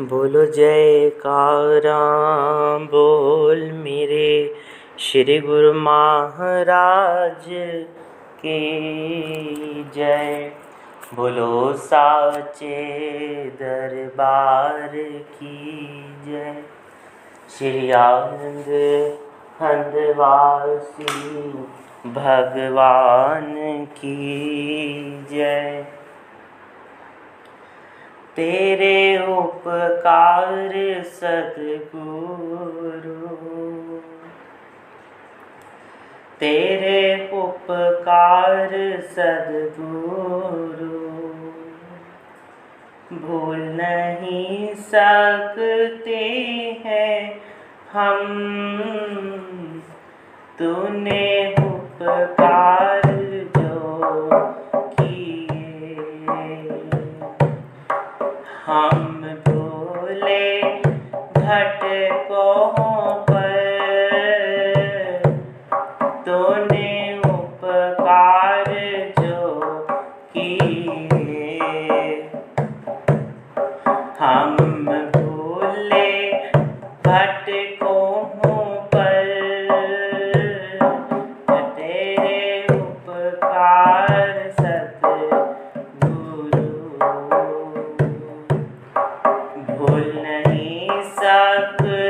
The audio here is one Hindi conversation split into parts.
बोलो जय कारा बोल मेरे श्री गुरु महाराज की जय। बोलो साचे दरबार की जय। श्री आनंद हंदवासी भगवान की जय। तेरे उपकार सदगुरु। तेरे उपकार सदगुरु। भूल नहीं सकते हैं हम तूने उपकार हट को that eh,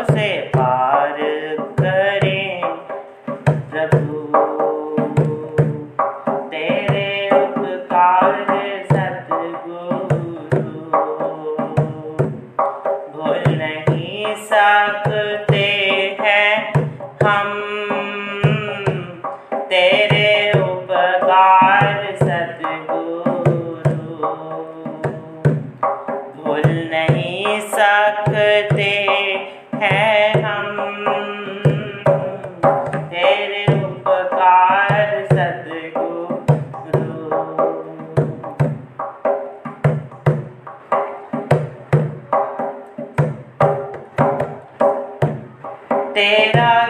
Namaste. te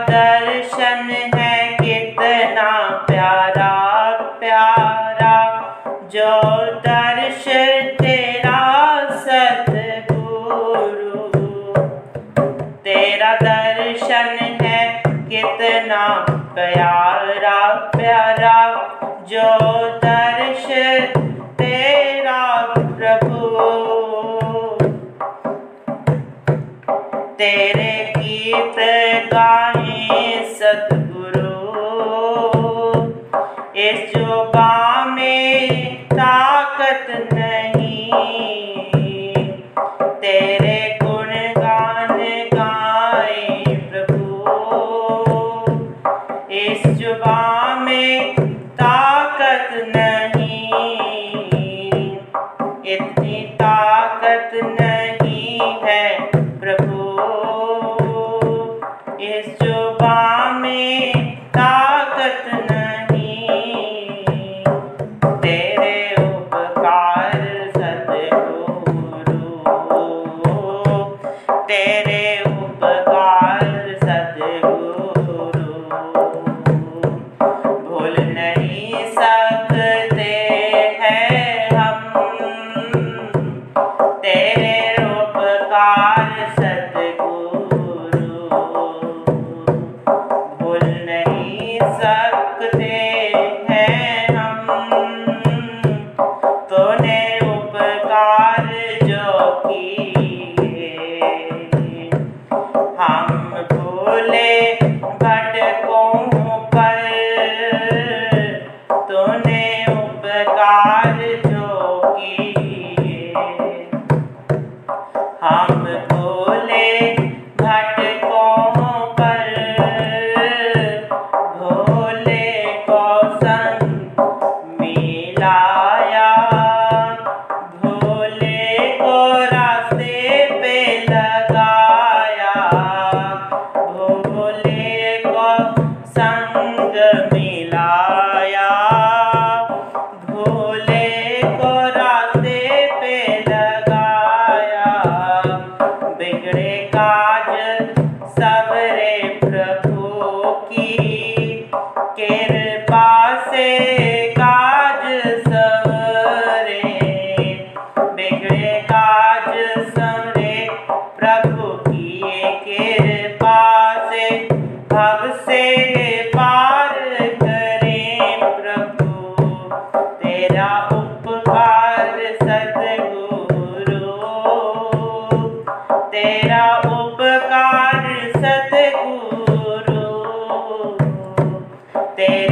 तेरे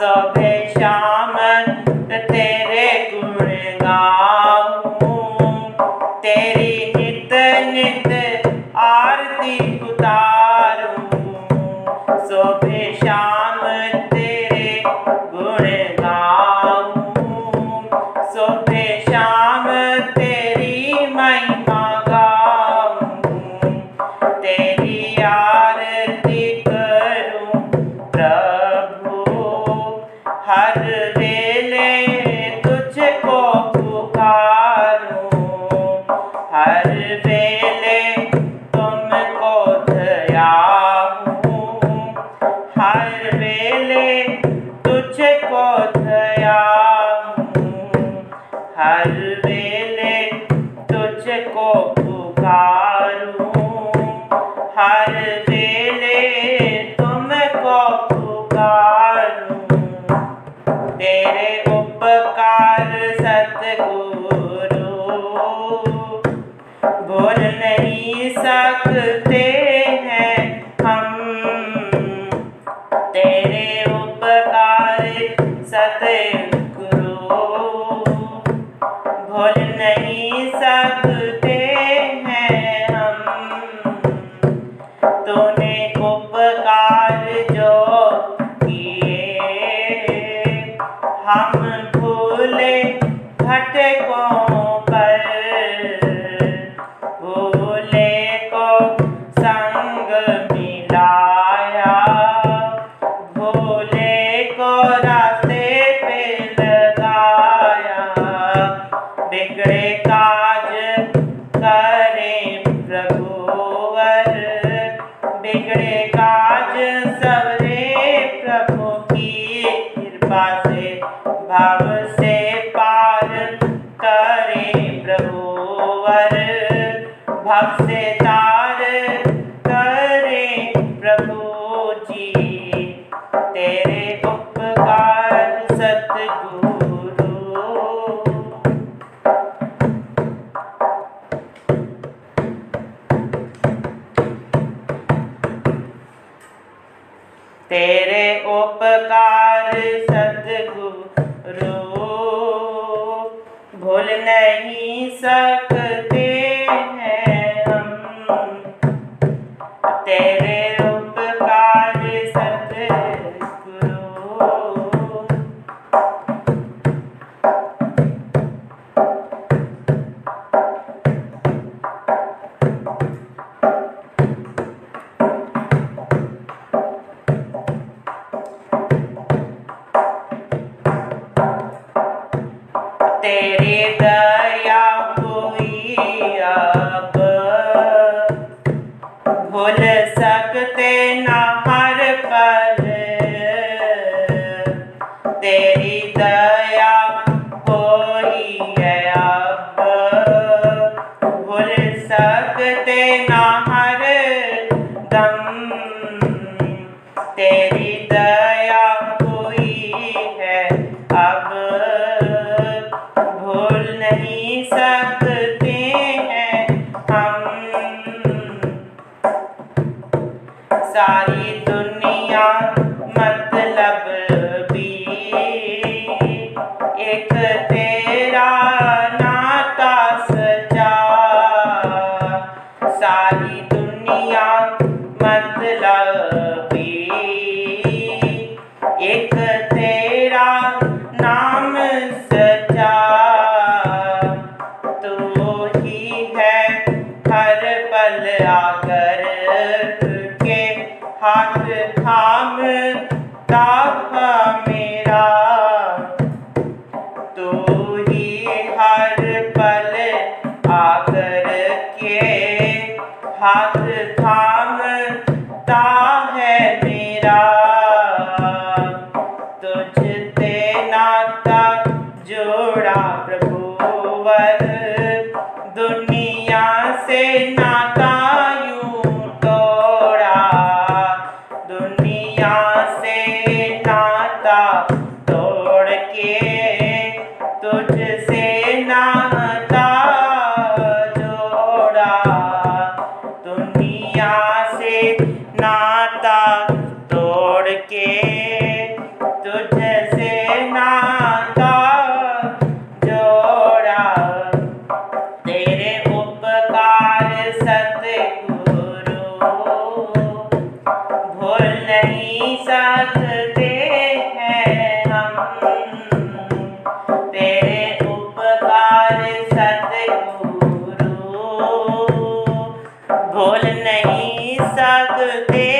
of वेले तुझको हम भूले भटकों not भूल नहीं सकते हैं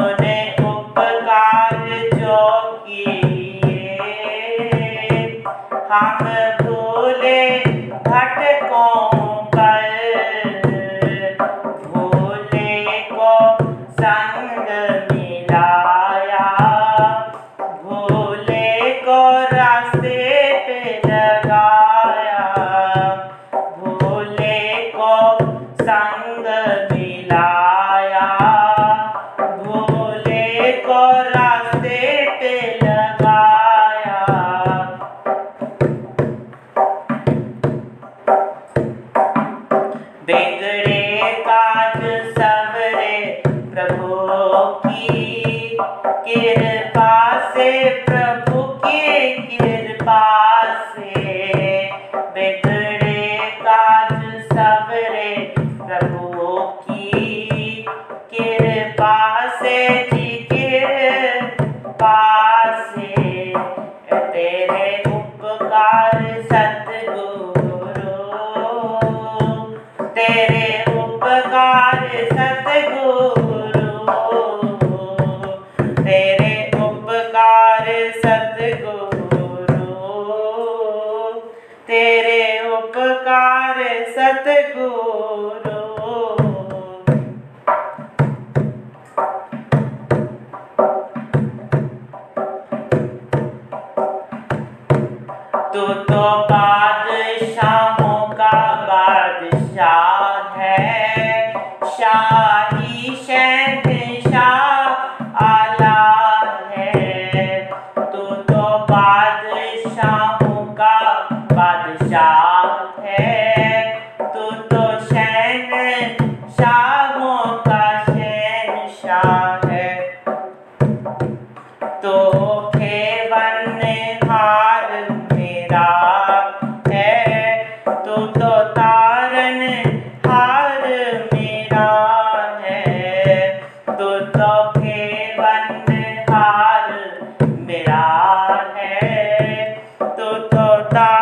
तूने de The tutto た。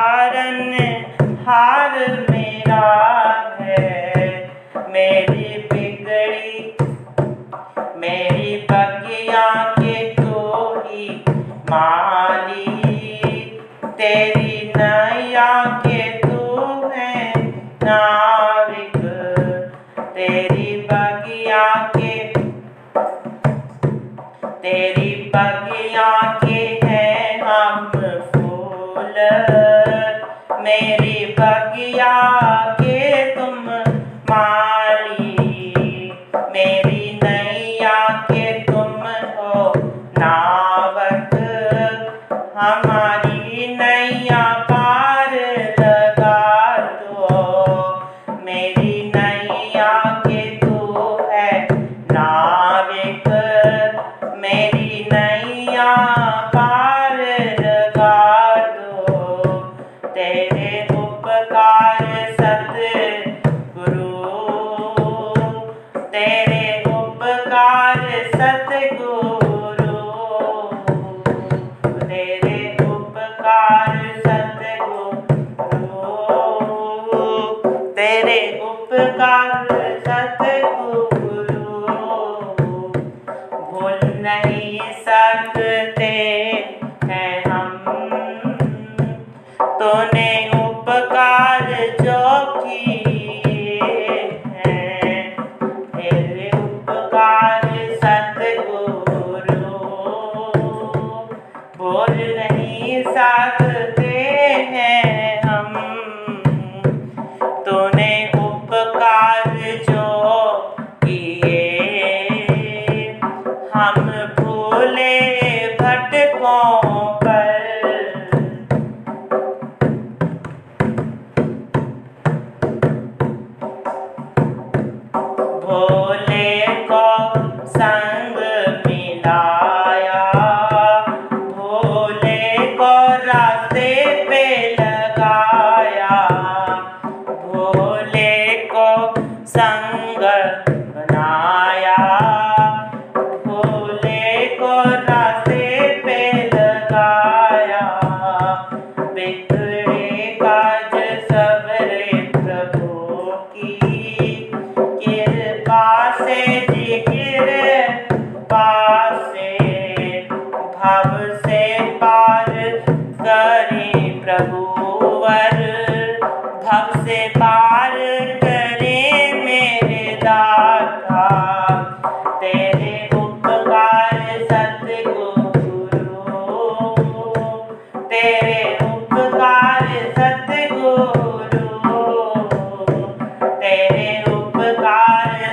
San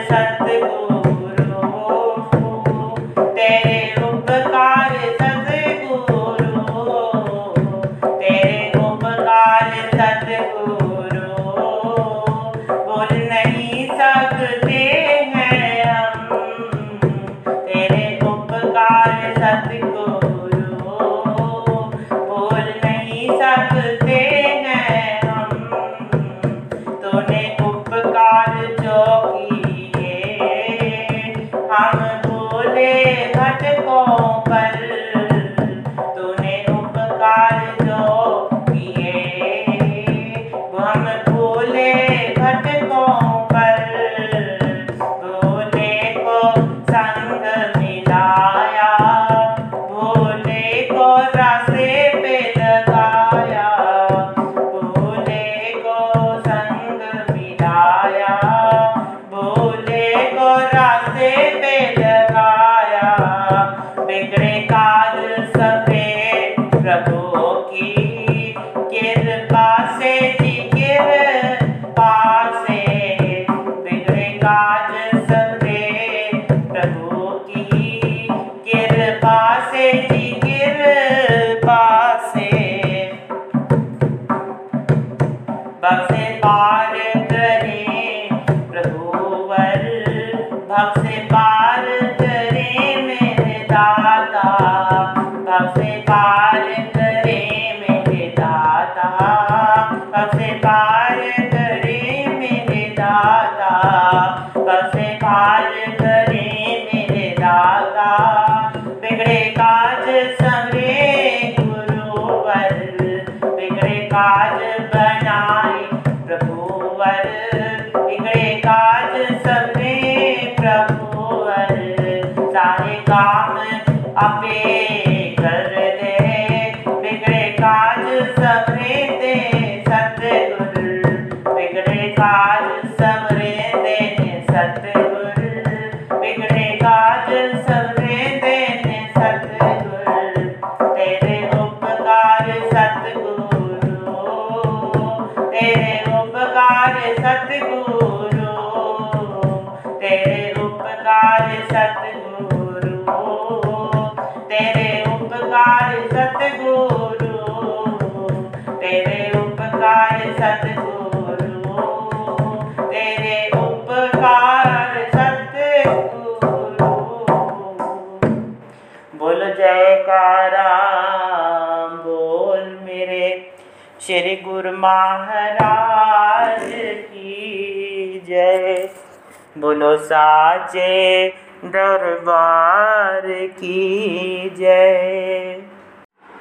उपकार Yeah. महाराज की जय। बोलो साचे दरबार की जय।